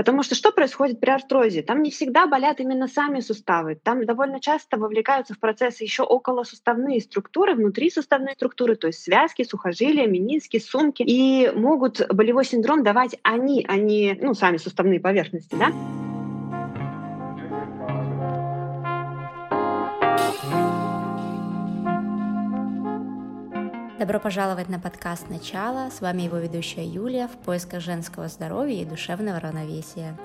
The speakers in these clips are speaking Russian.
Потому что что происходит при артрозе? Там не всегда болят именно сами суставы. Там довольно часто вовлекаются в процесс еще околосуставные структуры, внутри суставной структуры, то есть связки, сухожилия, мениски, сумки. И могут болевой синдром давать они, а не ну, сами суставные поверхности. Да? Добро пожаловать на подкаст «Начало». С вами его ведущая Юлия в поисках женского здоровья и душевного равновесия.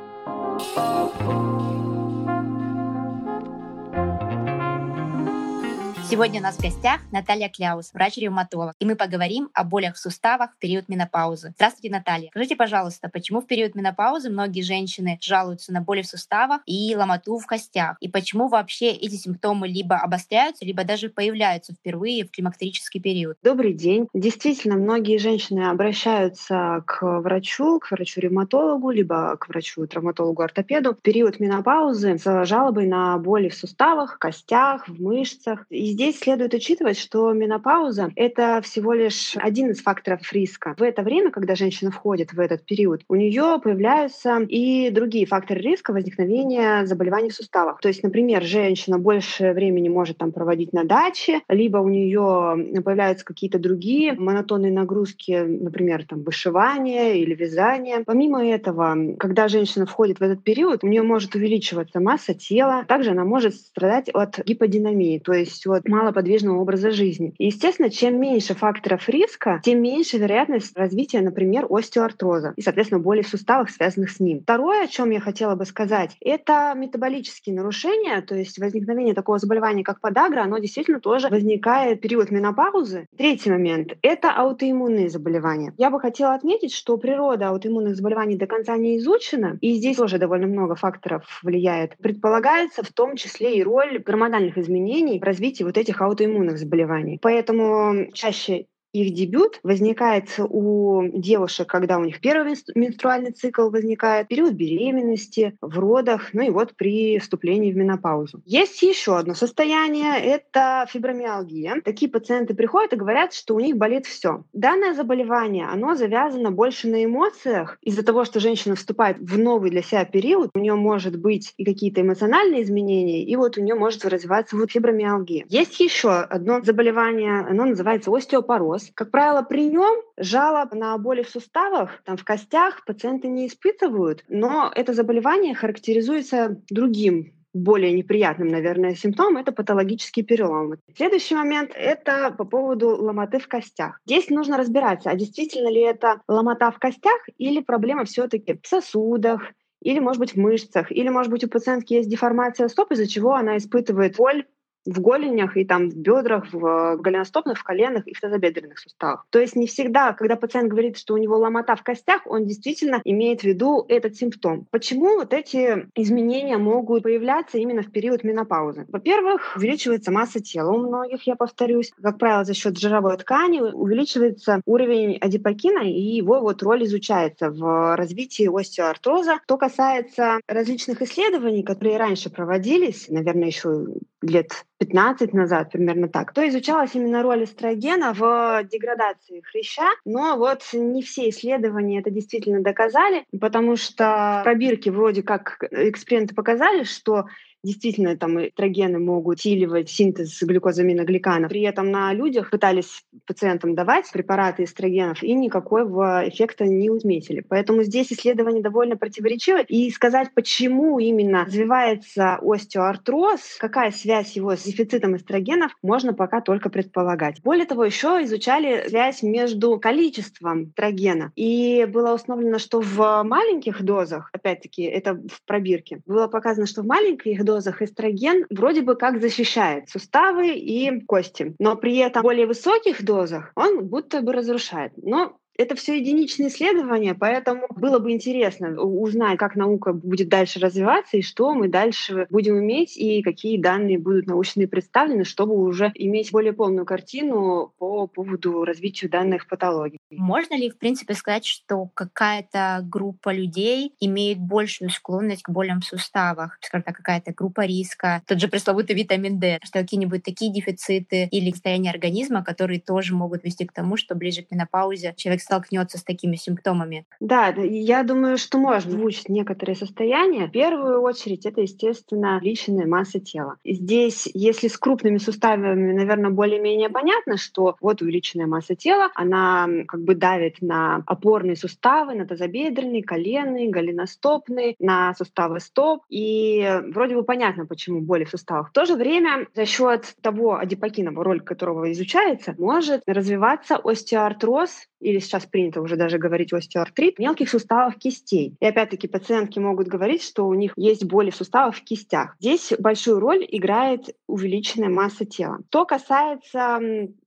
Сегодня у нас в гостях Наталья Кляус, врач-ревматолог, и мы поговорим о болях в суставах в период менопаузы. Здравствуйте, Наталья. Скажите, пожалуйста, почему в период менопаузы многие женщины жалуются на боли в суставах и ломоту в костях? И почему вообще эти симптомы либо обостряются, либо даже появляются впервые в климактерический период? Добрый день. Действительно, многие женщины обращаются к врачу, к врачу-ревматологу, либо к врачу-травматологу-ортопеду в период менопаузы с жалобой на боли в суставах, костях, в мышцах. И здесь следует учитывать, что менопауза — это всего лишь один из факторов риска. В это время, когда женщина входит в этот период, у нее появляются и другие факторы риска возникновения заболеваний в суставах. То есть, например, женщина больше времени может там проводить на даче, либо у нее появляются какие-то другие монотонные нагрузки, например, там вышивание или вязание. Помимо этого, когда женщина входит в этот период, у нее может увеличиваться масса тела, также она может страдать от гиподинамии, то есть от малоподвижного образа жизни. И, естественно, чем меньше факторов риска, тем меньше вероятность развития, например, остеоартроза и, соответственно, боли в суставах, связанных с ним. Второе, о чем я хотела бы сказать, это метаболические нарушения, то есть возникновение такого заболевания, как подагра, оно действительно тоже возникает в период менопаузы. Третий момент — это аутоиммунные заболевания. Я бы хотела отметить, что природа аутоиммунных заболеваний до конца не изучена, и здесь тоже довольно много факторов влияет. Предполагается в том числе и роль гормональных изменений в развитии вот этих аутоиммунных заболеваний. Поэтому чаще их дебют возникает у девушек, когда у них первый менструальный цикл возникает, период беременности, в родах, ну и вот при вступлении в менопаузу. Есть еще одно состояние, это фибромиалгия. Такие пациенты приходят и говорят, что у них болит все. Данное заболевание, оно завязано больше на эмоциях. Из-за того, что женщина вступает в новый для себя период, у нее может быть и какие-то эмоциональные изменения, и вот у нее может развиваться вот фибромиалгия. Есть еще одно заболевание, оно называется остеопороз как правило, при нем жалоб на боли в суставах, там, в костях пациенты не испытывают, но это заболевание характеризуется другим более неприятным, наверное, симптомом — это патологический перелом. Следующий момент — это по поводу ломоты в костях. Здесь нужно разбираться, а действительно ли это ломота в костях или проблема все таки в сосудах, или, может быть, в мышцах, или, может быть, у пациентки есть деформация стоп, из-за чего она испытывает боль в голенях и там в бедрах, в голеностопных, в коленах и в тазобедренных суставах. То есть не всегда, когда пациент говорит, что у него ломота в костях, он действительно имеет в виду этот симптом. Почему вот эти изменения могут появляться именно в период менопаузы? Во-первых, увеличивается масса тела у многих, я повторюсь. Как правило, за счет жировой ткани увеличивается уровень адипокина, и его вот роль изучается в развитии остеоартроза. Что касается различных исследований, которые раньше проводились, наверное, еще лет 15 назад, примерно так, то изучалась именно роль эстрогена в деградации хряща, но вот не все исследования это действительно доказали, потому что пробирки вроде как эксперименты показали, что действительно там эстрогены могут усиливать синтез глюкозаминогликанов. При этом на людях пытались пациентам давать препараты эстрогенов и никакого эффекта не отметили. Поэтому здесь исследование довольно противоречиво. И сказать, почему именно развивается остеоартроз, какая связь его с дефицитом эстрогенов, можно пока только предполагать. Более того, еще изучали связь между количеством эстрогена. И было установлено, что в маленьких дозах, опять-таки, это в пробирке, было показано, что в маленьких дозах дозах эстроген вроде бы как защищает суставы и кости, но при этом в более высоких дозах он будто бы разрушает. Но это все единичные исследования, поэтому было бы интересно узнать, как наука будет дальше развиваться и что мы дальше будем иметь и какие данные будут научные представлены, чтобы уже иметь более полную картину по поводу развития данных патологий. Можно ли, в принципе, сказать, что какая-то группа людей имеет большую склонность к болям в суставах? Скажем так, какая-то группа риска, тот же пресловутый витамин D, что какие-нибудь такие дефициты или состояния организма, которые тоже могут вести к тому, что ближе к менопаузе человек столкнется с такими симптомами? Да, я думаю, что можно озвучить некоторые состояния. В первую очередь это, естественно, личная масса тела. Здесь, если с крупными суставами, наверное, более-менее понятно, что вот увеличенная масса тела, она как бы давит на опорные суставы, на тазобедренный, коленный, голеностопный, на суставы стоп. И вроде бы понятно, почему боли в суставах. В то же время за счет того адипокина, роль которого изучается, может развиваться остеоартроз или сейчас принято уже даже говорить остеоартрит, мелких суставов кистей. И опять-таки пациентки могут говорить, что у них есть боли в суставах в кистях. Здесь большую роль играет увеличенная масса тела. Что касается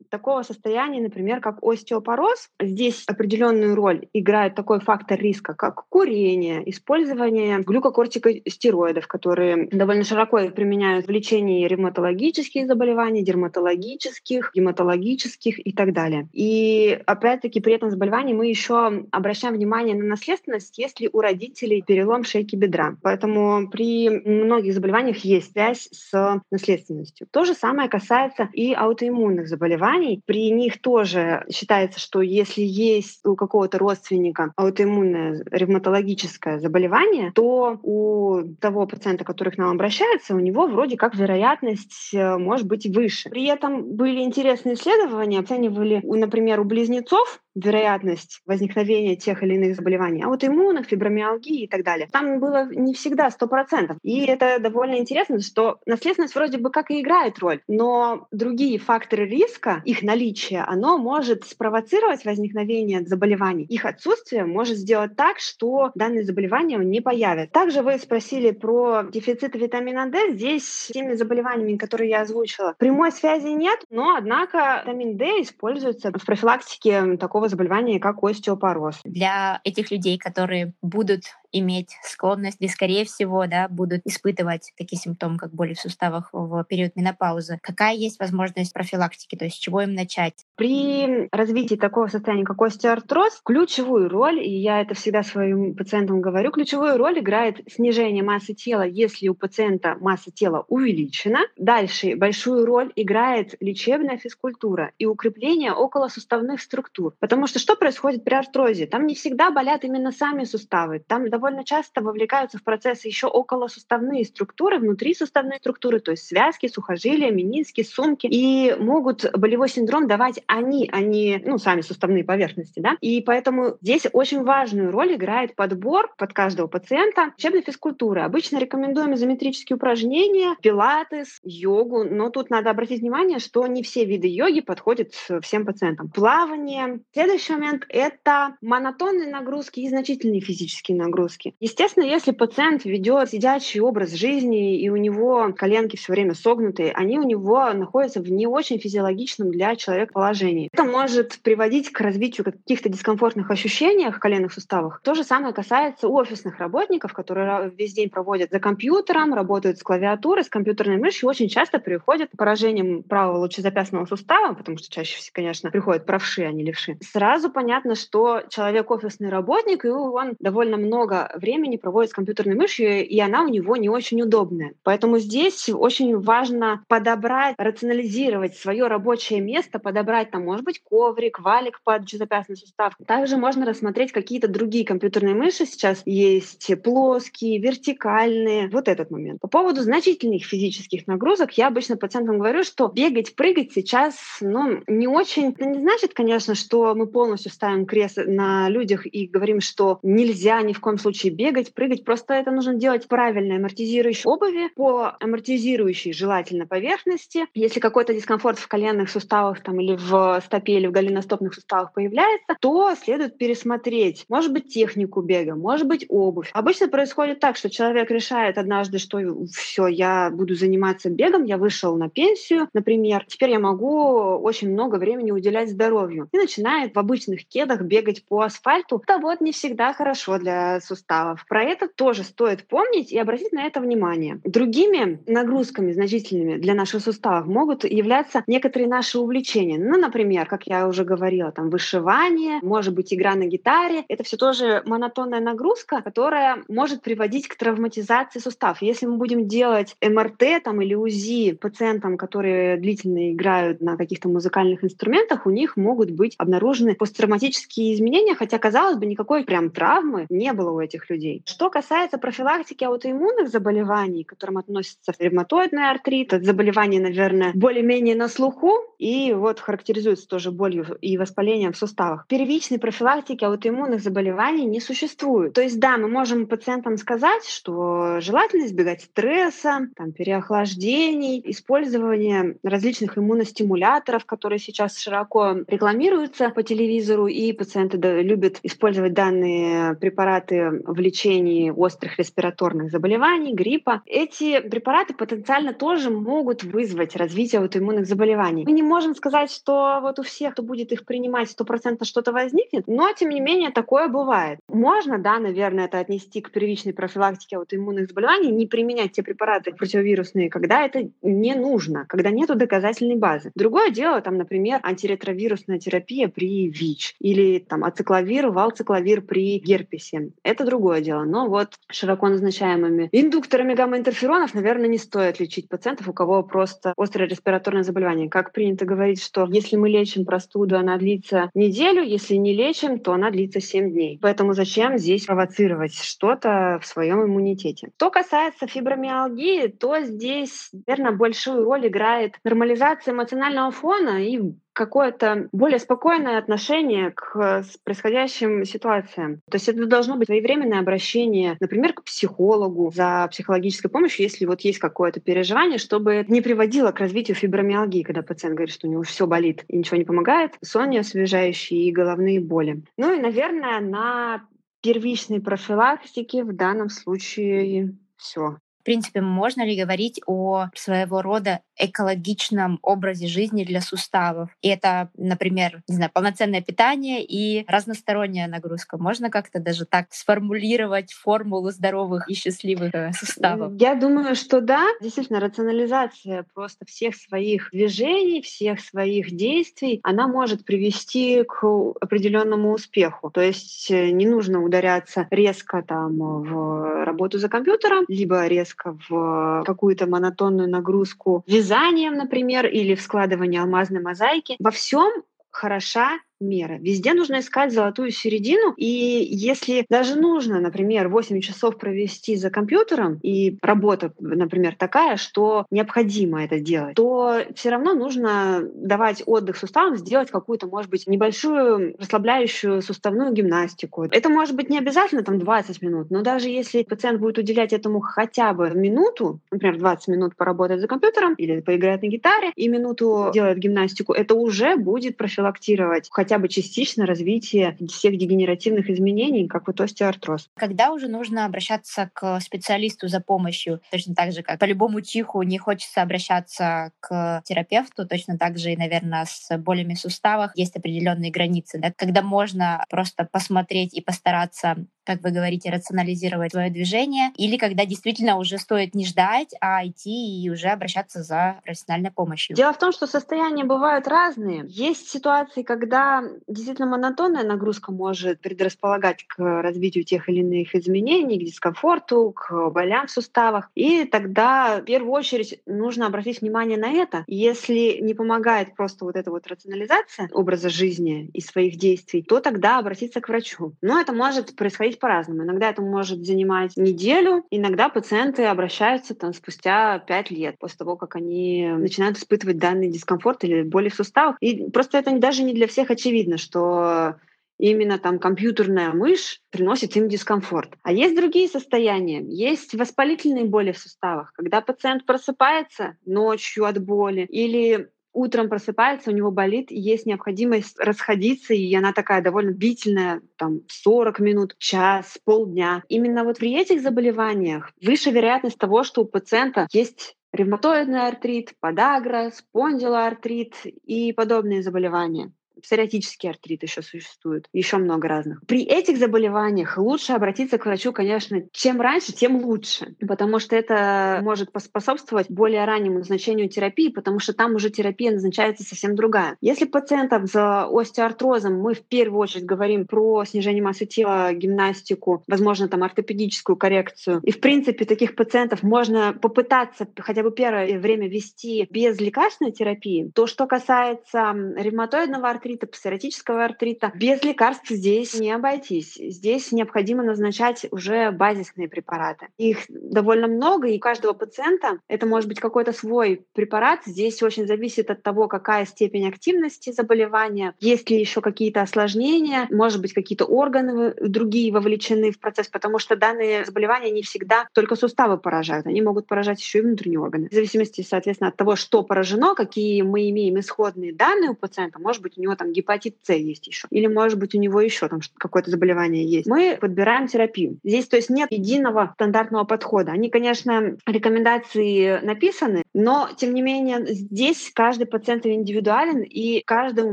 такого состояния, например, как остеопороз, здесь определенную роль играет такой фактор риска, как курение, использование глюкокортикостероидов, которые довольно широко применяют в лечении ревматологических заболеваний, дерматологических, гематологических и так далее. И опять-таки при этом заболевании мы еще обращаем внимание на наследственность, если у родителей перелом шейки бедра. Поэтому при многих заболеваниях есть связь с наследственностью. То же самое касается и аутоиммунных заболеваний, заболеваний. При них тоже считается, что если есть у какого-то родственника аутоиммунное ревматологическое заболевание, то у того пациента, который к нам обращается, у него вроде как вероятность э, может быть выше. При этом были интересные исследования, оценивали, например, у близнецов вероятность возникновения тех или иных заболеваний, а вот иммунных, фибромиалгии и так далее. Там было не всегда сто процентов. И это довольно интересно, что наследственность вроде бы как и играет роль, но другие факторы риска, их наличие, оно может спровоцировать возникновение заболеваний. Их отсутствие может сделать так, что данные заболевания не появятся. Также вы спросили про дефицит витамина D. Здесь с теми заболеваниями, которые я озвучила, прямой связи нет, но, однако, витамин D используется в профилактике такого заболевания, как остеопороз. Для этих людей, которые будут иметь склонность, или, скорее всего, да, будут испытывать такие симптомы, как боли в суставах в период менопаузы. Какая есть возможность профилактики, то есть с чего им начать? При развитии такого состояния, как остеоартроз, ключевую роль, и я это всегда своим пациентам говорю, ключевую роль играет снижение массы тела, если у пациента масса тела увеличена. Дальше большую роль играет лечебная физкультура и укрепление околосуставных структур. Потому что что происходит при артрозе? Там не всегда болят именно сами суставы, там довольно часто вовлекаются в процессы еще околосуставные структуры, внутри суставной структуры, то есть связки, сухожилия, мениски, сумки, и могут болевой синдром давать они, а не ну, сами суставные поверхности. Да? И поэтому здесь очень важную роль играет подбор под каждого пациента учебной физкультуры. Обычно рекомендуем изометрические упражнения, пилатес, йогу, но тут надо обратить внимание, что не все виды йоги подходят всем пациентам. Плавание. Следующий момент — это монотонные нагрузки и значительные физические нагрузки нагрузки. Естественно, если пациент ведет сидячий образ жизни, и у него коленки все время согнутые, они у него находятся в не очень физиологичном для человека положении. Это может приводить к развитию каких-то дискомфортных ощущений в коленных суставах. То же самое касается офисных работников, которые весь день проводят за компьютером, работают с клавиатурой, с компьютерной мышью, очень часто приходят к поражениям правого лучезапястного сустава, потому что чаще всего, конечно, приходят правши, а не левши. Сразу понятно, что человек офисный работник, и он довольно много времени проводит с компьютерной мышью, и она у него не очень удобная. Поэтому здесь очень важно подобрать, рационализировать свое рабочее место, подобрать там, может быть, коврик, валик под безопасный сустав. Также можно рассмотреть какие-то другие компьютерные мыши. Сейчас есть плоские, вертикальные. Вот этот момент. По поводу значительных физических нагрузок я обычно пациентам говорю, что бегать, прыгать сейчас ну, не очень... Это не значит, конечно, что мы полностью ставим крест на людях и говорим, что нельзя ни в коем случае бегать, прыгать. Просто это нужно делать правильно амортизирующей обуви по амортизирующей желательно поверхности. Если какой-то дискомфорт в коленных суставах там, или в стопе, или в голеностопных суставах появляется, то следует пересмотреть, может быть, технику бега, может быть, обувь. Обычно происходит так, что человек решает однажды, что все, я буду заниматься бегом, я вышел на пенсию, например, теперь я могу очень много времени уделять здоровью. И начинает в обычных кедах бегать по асфальту. Это вот не всегда хорошо для суставов суставов. Про это тоже стоит помнить и обратить на это внимание. Другими нагрузками значительными для наших суставов могут являться некоторые наши увлечения. Ну, например, как я уже говорила, там вышивание, может быть, игра на гитаре. Это все тоже монотонная нагрузка, которая может приводить к травматизации суставов. Если мы будем делать МРТ там, или УЗИ пациентам, которые длительно играют на каких-то музыкальных инструментах, у них могут быть обнаружены посттравматические изменения, хотя, казалось бы, никакой прям травмы не было у этих людей. Что касается профилактики аутоиммунных заболеваний, к которым относится ревматоидный артрит, это заболевание, наверное, более-менее на слуху, и вот характеризуется тоже болью и воспалением в суставах. Первичной профилактики аутоиммунных заболеваний не существует. То есть, да, мы можем пациентам сказать, что желательно избегать стресса, там, переохлаждений, использования различных иммуностимуляторов, которые сейчас широко рекламируются по телевизору, и пациенты любят использовать данные препараты в лечении острых респираторных заболеваний, гриппа. Эти препараты потенциально тоже могут вызвать развитие аутоиммунных заболеваний. Мы не можем сказать, что вот у всех, кто будет их принимать, стопроцентно что-то возникнет, но тем не менее такое бывает. Можно, да, наверное, это отнести к первичной профилактике аутоиммунных заболеваний, не применять те препараты противовирусные, когда это не нужно, когда нет доказательной базы. Другое дело, там, например, антиретровирусная терапия при ВИЧ или там ацикловир, валцикловир при герпесе. Это другое дело. Но вот широко назначаемыми индукторами гамма-интерферонов, наверное, не стоит лечить пациентов, у кого просто острое респираторное заболевание. Как принято говорить, что если мы лечим простуду, она длится неделю, если не лечим, то она длится 7 дней. Поэтому зачем здесь провоцировать что-то в своем иммунитете? Что касается фибромиалгии, то здесь, наверное, большую роль играет нормализация эмоционального фона и какое-то более спокойное отношение к происходящим ситуациям. То есть это должно быть своевременное обращение, например, к психологу за психологической помощью, если вот есть какое-то переживание, чтобы не приводило к развитию фибромиалгии, когда пациент говорит, что у него все болит и ничего не помогает, сон освежающие и головные боли. Ну и, наверное, на первичной профилактике в данном случае все. Принципе, можно ли говорить о своего рода экологичном образе жизни для суставов. И это, например, не знаю, полноценное питание и разносторонняя нагрузка. Можно как-то даже так сформулировать формулу здоровых и счастливых э, суставов? Я думаю, что да. Действительно, рационализация просто всех своих движений, всех своих действий, она может привести к определенному успеху. То есть э, не нужно ударяться резко там в работу за компьютером, либо резко в какую-то монотонную нагрузку вязанием, например, или в складывании алмазной мозаики. Во всем хороша мера. Везде нужно искать золотую середину, и если даже нужно, например, 8 часов провести за компьютером, и работа, например, такая, что необходимо это делать, то все равно нужно давать отдых суставам, сделать какую-то, может быть, небольшую расслабляющую суставную гимнастику. Это может быть не обязательно там 20 минут, но даже если пациент будет уделять этому хотя бы минуту, например, 20 минут поработать за компьютером или поиграть на гитаре, и минуту делать гимнастику, это уже будет профилактировать хотя бы частично развитие всех дегенеративных изменений, как вот остеоартроз. Когда уже нужно обращаться к специалисту за помощью? Точно так же, как по любому чиху не хочется обращаться к терапевту, точно так же и, наверное, с болями в суставах есть определенные границы, да, когда можно просто посмотреть и постараться как вы говорите, рационализировать свое движение, или когда действительно уже стоит не ждать, а идти и уже обращаться за профессиональной помощью? Дело в том, что состояния бывают разные. Есть ситуации, когда действительно монотонная нагрузка может предрасполагать к развитию тех или иных изменений, к дискомфорту, к болям в суставах. И тогда в первую очередь нужно обратить внимание на это. Если не помогает просто вот эта вот рационализация образа жизни и своих действий, то тогда обратиться к врачу. Но это может происходить происходить по-разному. Иногда это может занимать неделю, иногда пациенты обращаются там спустя пять лет после того, как они начинают испытывать данный дискомфорт или боли в суставах. И просто это даже не для всех очевидно, что именно там компьютерная мышь приносит им дискомфорт. А есть другие состояния. Есть воспалительные боли в суставах, когда пациент просыпается ночью от боли или утром просыпается, у него болит, и есть необходимость расходиться, и она такая довольно длительная, там 40 минут, час, полдня. Именно вот при этих заболеваниях выше вероятность того, что у пациента есть ревматоидный артрит, подагра, спондилоартрит и подобные заболевания. Псориатический артрит еще существует, еще много разных. При этих заболеваниях лучше обратиться к врачу, конечно, чем раньше, тем лучше, потому что это может поспособствовать более раннему назначению терапии, потому что там уже терапия назначается совсем другая. Если пациентам за остеоартрозом мы в первую очередь говорим про снижение массы тела, гимнастику, возможно, там ортопедическую коррекцию, и в принципе таких пациентов можно попытаться хотя бы первое время вести без лекарственной терапии, то, что касается ревматоидного артрита, псориатического артрита, без лекарств здесь не обойтись. Здесь необходимо назначать уже базисные препараты. Их довольно много, и у каждого пациента это может быть какой-то свой препарат. Здесь очень зависит от того, какая степень активности заболевания, есть ли еще какие-то осложнения, может быть, какие-то органы другие вовлечены в процесс, потому что данные заболевания не всегда только суставы поражают, они могут поражать еще и внутренние органы. В зависимости, соответственно, от того, что поражено, какие мы имеем исходные данные у пациента, может быть, у него там гепатит С есть еще, или может быть, у него еще там какое-то заболевание есть. Мы подбираем терапию. Здесь, то есть, нет единого стандартного подхода. Они, конечно, рекомендации написаны, но, тем не менее, здесь каждый пациент индивидуален, и каждому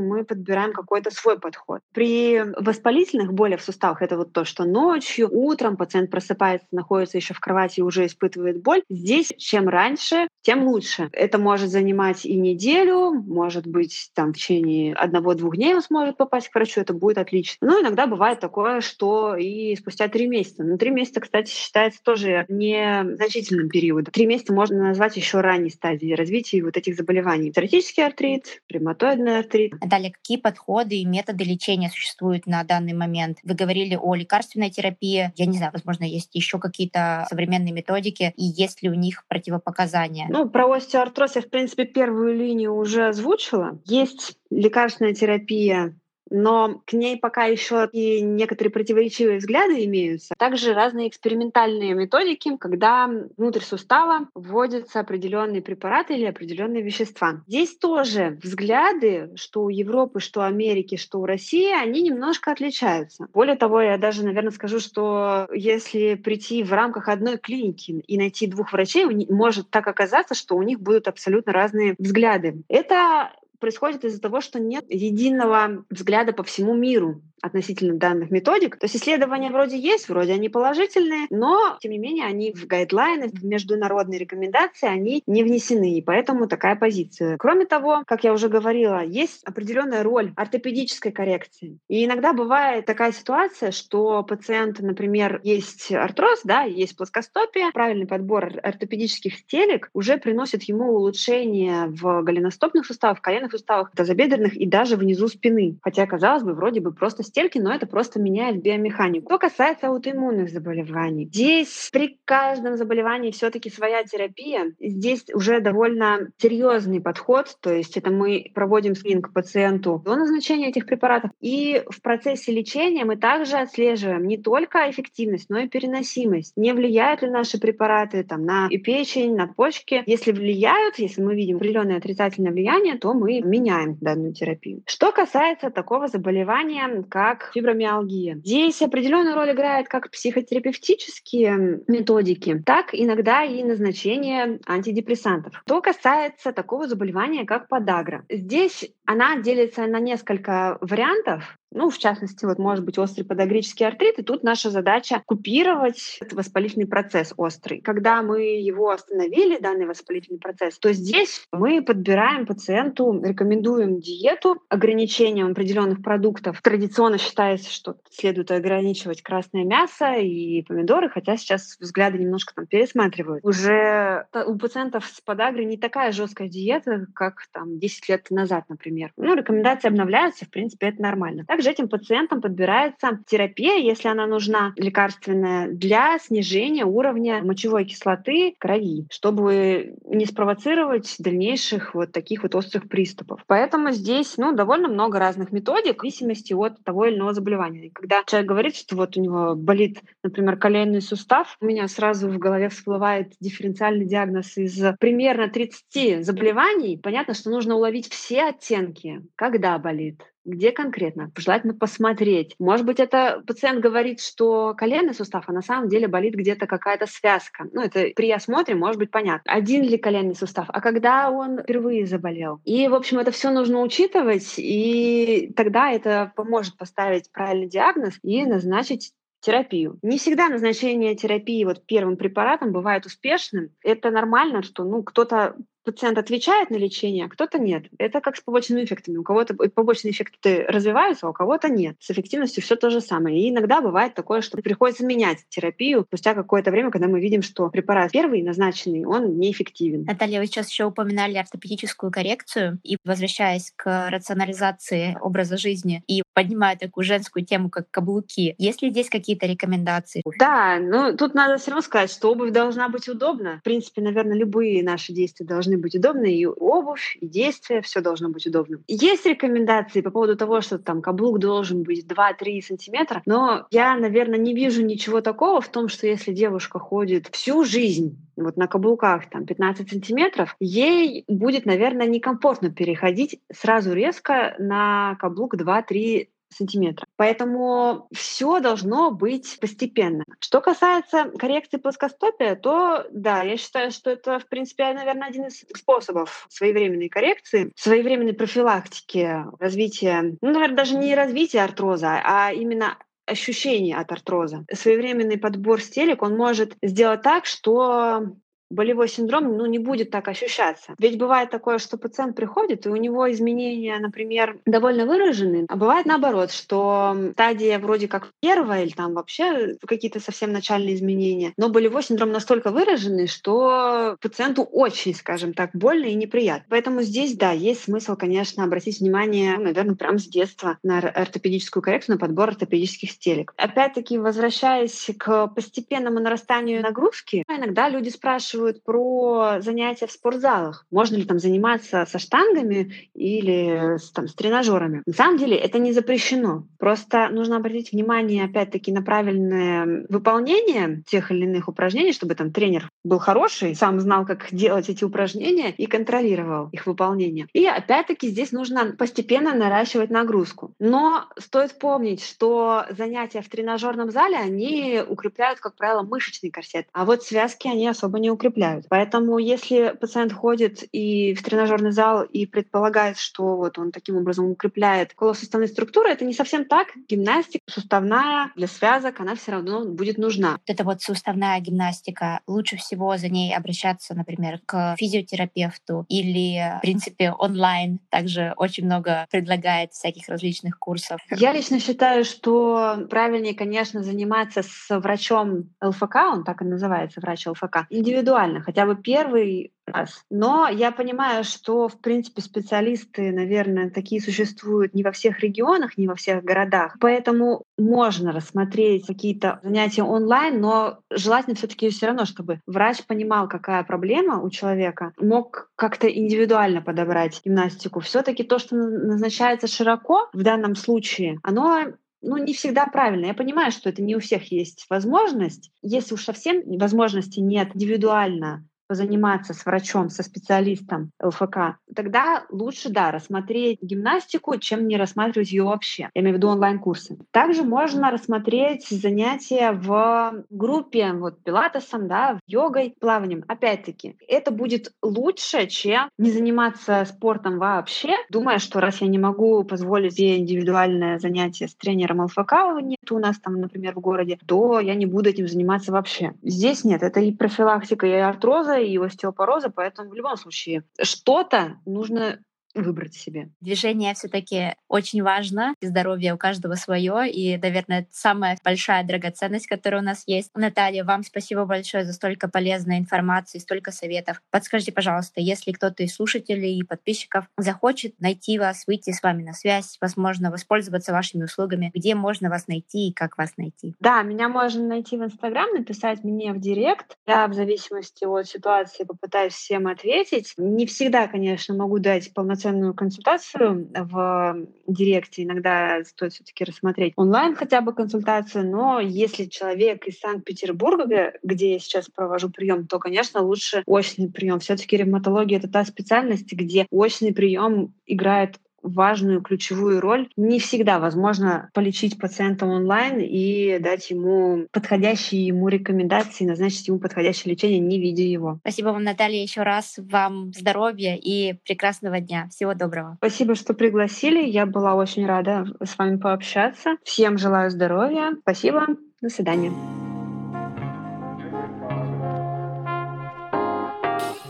мы подбираем какой-то свой подход. При воспалительных болях в суставах это вот то, что ночью, утром пациент просыпается, находится еще в кровати и уже испытывает боль. Здесь чем раньше, тем лучше. Это может занимать и неделю, может быть, там в течение одного-двух дней он сможет попасть к врачу, это будет отлично. Но иногда бывает такое, что и спустя три месяца. Но три месяца, кстати, считается тоже незначительным периодом. Три месяца можно назвать еще ранней стадией развития вот этих заболеваний. Теоретический артрит, ревматоидный артрит. Наталья, какие подходы и методы лечения существуют на данный момент? Вы говорили о лекарственной терапии. Я не знаю, возможно, есть еще какие-то современные методики, и есть ли у них противопоказания? Ну, про остеоартроз я, в принципе, первую линию уже озвучила. Есть лекарственная терапия но к ней пока еще и некоторые противоречивые взгляды имеются. Также разные экспериментальные методики, когда внутрь сустава вводятся определенные препараты или определенные вещества. Здесь тоже взгляды, что у Европы, что у Америки, что у России, они немножко отличаются. Более того, я даже, наверное, скажу, что если прийти в рамках одной клиники и найти двух врачей, может так оказаться, что у них будут абсолютно разные взгляды. Это происходит из-за того, что нет единого взгляда по всему миру относительно данных методик. То есть исследования вроде есть, вроде они положительные, но, тем не менее, они в гайдлайны, в международные рекомендации, они не внесены, и поэтому такая позиция. Кроме того, как я уже говорила, есть определенная роль ортопедической коррекции. И иногда бывает такая ситуация, что пациент, например, есть артроз, да, есть плоскостопие, правильный подбор ортопедических стелек уже приносит ему улучшение в голеностопных суставах, коленных суставах, тазобедренных и даже внизу спины. Хотя, казалось бы, вроде бы просто стельки, но это просто меняет биомеханику. Что касается аутоиммунных заболеваний, здесь при каждом заболевании все-таки своя терапия. Здесь уже довольно серьезный подход, то есть это мы проводим скрининг пациенту до назначения этих препаратов. И в процессе лечения мы также отслеживаем не только эффективность, но и переносимость. Не влияют ли наши препараты там, на печень, на почки. Если влияют, если мы видим определенное отрицательное влияние, то мы меняем данную терапию. Что касается такого заболевания, как фибромиалгия. Здесь определенную роль играет как психотерапевтические методики, так иногда и назначение антидепрессантов. Что касается такого заболевания, как подагра. Здесь она делится на несколько вариантов. Ну, в частности, вот может быть острый подагрический артрит, и тут наша задача купировать этот воспалительный процесс острый. Когда мы его остановили, данный воспалительный процесс, то здесь мы подбираем пациенту, рекомендуем диету, ограничением определенных продуктов. Традиционно считается, что следует ограничивать красное мясо и помидоры, хотя сейчас взгляды немножко там пересматривают. Уже у пациентов с подагрой не такая жесткая диета, как там 10 лет назад, например. Ну, рекомендации обновляются, в принципе, это нормально. Также этим пациентам подбирается терапия, если она нужна, лекарственная, для снижения уровня мочевой кислоты крови, чтобы не спровоцировать дальнейших вот таких вот острых приступов. Поэтому здесь ну, довольно много разных методик в зависимости от того или иного заболевания. И когда человек говорит, что вот у него болит, например, коленный сустав, у меня сразу в голове всплывает дифференциальный диагноз из примерно 30 заболеваний. Понятно, что нужно уловить все оттенки, когда болит, где конкретно, желательно посмотреть. Может быть, это пациент говорит, что коленный сустав, а на самом деле болит где-то какая-то связка. Ну, это при осмотре может быть понятно. Один ли коленный сустав, а когда он впервые заболел. И, в общем, это все нужно учитывать, и тогда это поможет поставить правильный диагноз и назначить терапию. Не всегда назначение терапии вот первым препаратом бывает успешным. Это нормально, что ну, кто-то пациент отвечает на лечение, а кто-то нет. Это как с побочными эффектами. У кого-то побочные эффекты развиваются, а у кого-то нет. С эффективностью все то же самое. И иногда бывает такое, что приходится менять терапию спустя какое-то время, когда мы видим, что препарат первый назначенный, он неэффективен. Наталья, вы сейчас еще упоминали ортопедическую коррекцию. И возвращаясь к рационализации образа жизни и поднимая такую женскую тему, как каблуки, есть ли здесь какие-то рекомендации? Да, ну тут надо все равно сказать, что обувь должна быть удобна. В принципе, наверное, любые наши действия должны должны быть удобны, и обувь, и действия, все должно быть удобным. Есть рекомендации по поводу того, что там каблук должен быть 2-3 сантиметра, но я, наверное, не вижу ничего такого в том, что если девушка ходит всю жизнь вот на каблуках там 15 сантиметров, ей будет, наверное, некомфортно переходить сразу резко на каблук 2-3 сантиметра. Поэтому все должно быть постепенно. Что касается коррекции плоскостопия, то да, я считаю, что это, в принципе, наверное, один из способов своевременной коррекции, своевременной профилактики развития, ну, наверное, даже не развития артроза, а именно ощущение от артроза. Своевременный подбор стелек, он может сделать так, что болевой синдром ну, не будет так ощущаться. Ведь бывает такое, что пациент приходит, и у него изменения, например, довольно выражены, а бывает наоборот, что стадия вроде как первая или там вообще какие-то совсем начальные изменения, но болевой синдром настолько выраженный, что пациенту очень, скажем так, больно и неприятно. Поэтому здесь, да, есть смысл, конечно, обратить внимание, ну, наверное, прямо с детства на ортопедическую коррекцию, на подбор ортопедических стелек. Опять-таки, возвращаясь к постепенному нарастанию нагрузки, иногда люди спрашивают, спрашивают про занятия в спортзалах. Можно ли там заниматься со штангами или с, там, с тренажерами. На самом деле это не запрещено. Просто нужно обратить внимание, опять-таки, на правильное выполнение тех или иных упражнений, чтобы там тренер был хороший, сам знал, как делать эти упражнения и контролировал их выполнение. И опять-таки здесь нужно постепенно наращивать нагрузку. Но стоит помнить, что занятия в тренажерном зале, они укрепляют, как правило, мышечный корсет, а вот связки они особо не укрепляют укрепляют. Поэтому если пациент ходит и в тренажерный зал и предполагает, что вот он таким образом укрепляет колосуставные структуры, это не совсем так. Гимнастика суставная для связок, она все равно будет нужна. Вот это вот суставная гимнастика, лучше всего за ней обращаться, например, к физиотерапевту или, в принципе, онлайн. Также очень много предлагает всяких различных курсов. Я лично считаю, что правильнее, конечно, заниматься с врачом ЛФК, он так и называется, врач ЛФК, индивидуально индивидуально, хотя бы первый раз. Но я понимаю, что, в принципе, специалисты, наверное, такие существуют не во всех регионах, не во всех городах. Поэтому можно рассмотреть какие-то занятия онлайн, но желательно все таки все равно, чтобы врач понимал, какая проблема у человека, мог как-то индивидуально подобрать гимнастику. все таки то, что назначается широко в данном случае, оно ну, не всегда правильно. Я понимаю, что это не у всех есть возможность. Если уж совсем возможности нет индивидуально позаниматься с врачом, со специалистом ЛФК, тогда лучше, да, рассмотреть гимнастику, чем не рассматривать ее вообще. Я имею в виду онлайн-курсы. Также можно рассмотреть занятия в группе, вот, пилатесом, да, йогой, плаванием. Опять-таки, это будет лучше, чем не заниматься спортом вообще, думая, что раз я не могу позволить себе индивидуальное занятие с тренером ЛФК, нет у нас там, например, в городе, то я не буду этим заниматься вообще. Здесь нет, это и профилактика, и артроза, и остеопороза, поэтому в любом случае что-то нужно выбрать себе. Движение все-таки очень важно. Здоровье у каждого свое. И, наверное, это самая большая драгоценность, которая у нас есть. Наталья, вам спасибо большое за столько полезной информации, столько советов. Подскажите, пожалуйста, если кто-то из слушателей и подписчиков захочет найти вас, выйти с вами на связь, возможно, воспользоваться вашими услугами, где можно вас найти и как вас найти? Да, меня можно найти в Инстаграм, написать мне в Директ. Я в зависимости от ситуации попытаюсь всем ответить. Не всегда, конечно, могу дать полноценный полноценную консультацию в директе. Иногда стоит все-таки рассмотреть онлайн хотя бы консультацию, но если человек из Санкт-Петербурга, где я сейчас провожу прием, то, конечно, лучше очный прием. Все-таки ревматология это та специальность, где очный прием играет важную ключевую роль. Не всегда возможно полечить пациента онлайн и дать ему подходящие ему рекомендации, назначить ему подходящее лечение, не видя его. Спасибо вам, Наталья, еще раз. Вам здоровья и прекрасного дня. Всего доброго. Спасибо, что пригласили. Я была очень рада с вами пообщаться. Всем желаю здоровья. Спасибо. До свидания.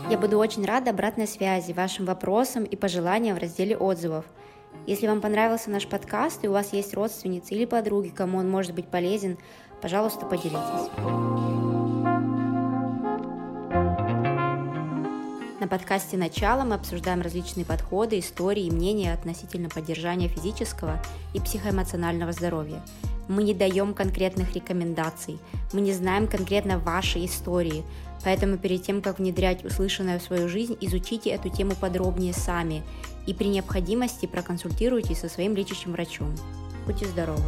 Я буду очень рада обратной связи, вашим вопросам и пожеланиям в разделе отзывов. Если вам понравился наш подкаст и у вас есть родственницы или подруги, кому он может быть полезен, пожалуйста, поделитесь. На подкасте «Начало» мы обсуждаем различные подходы, истории и мнения относительно поддержания физического и психоэмоционального здоровья. Мы не даем конкретных рекомендаций, мы не знаем конкретно вашей истории, Поэтому перед тем, как внедрять услышанное в свою жизнь, изучите эту тему подробнее сами и при необходимости проконсультируйтесь со своим лечащим врачом. Будьте здоровы!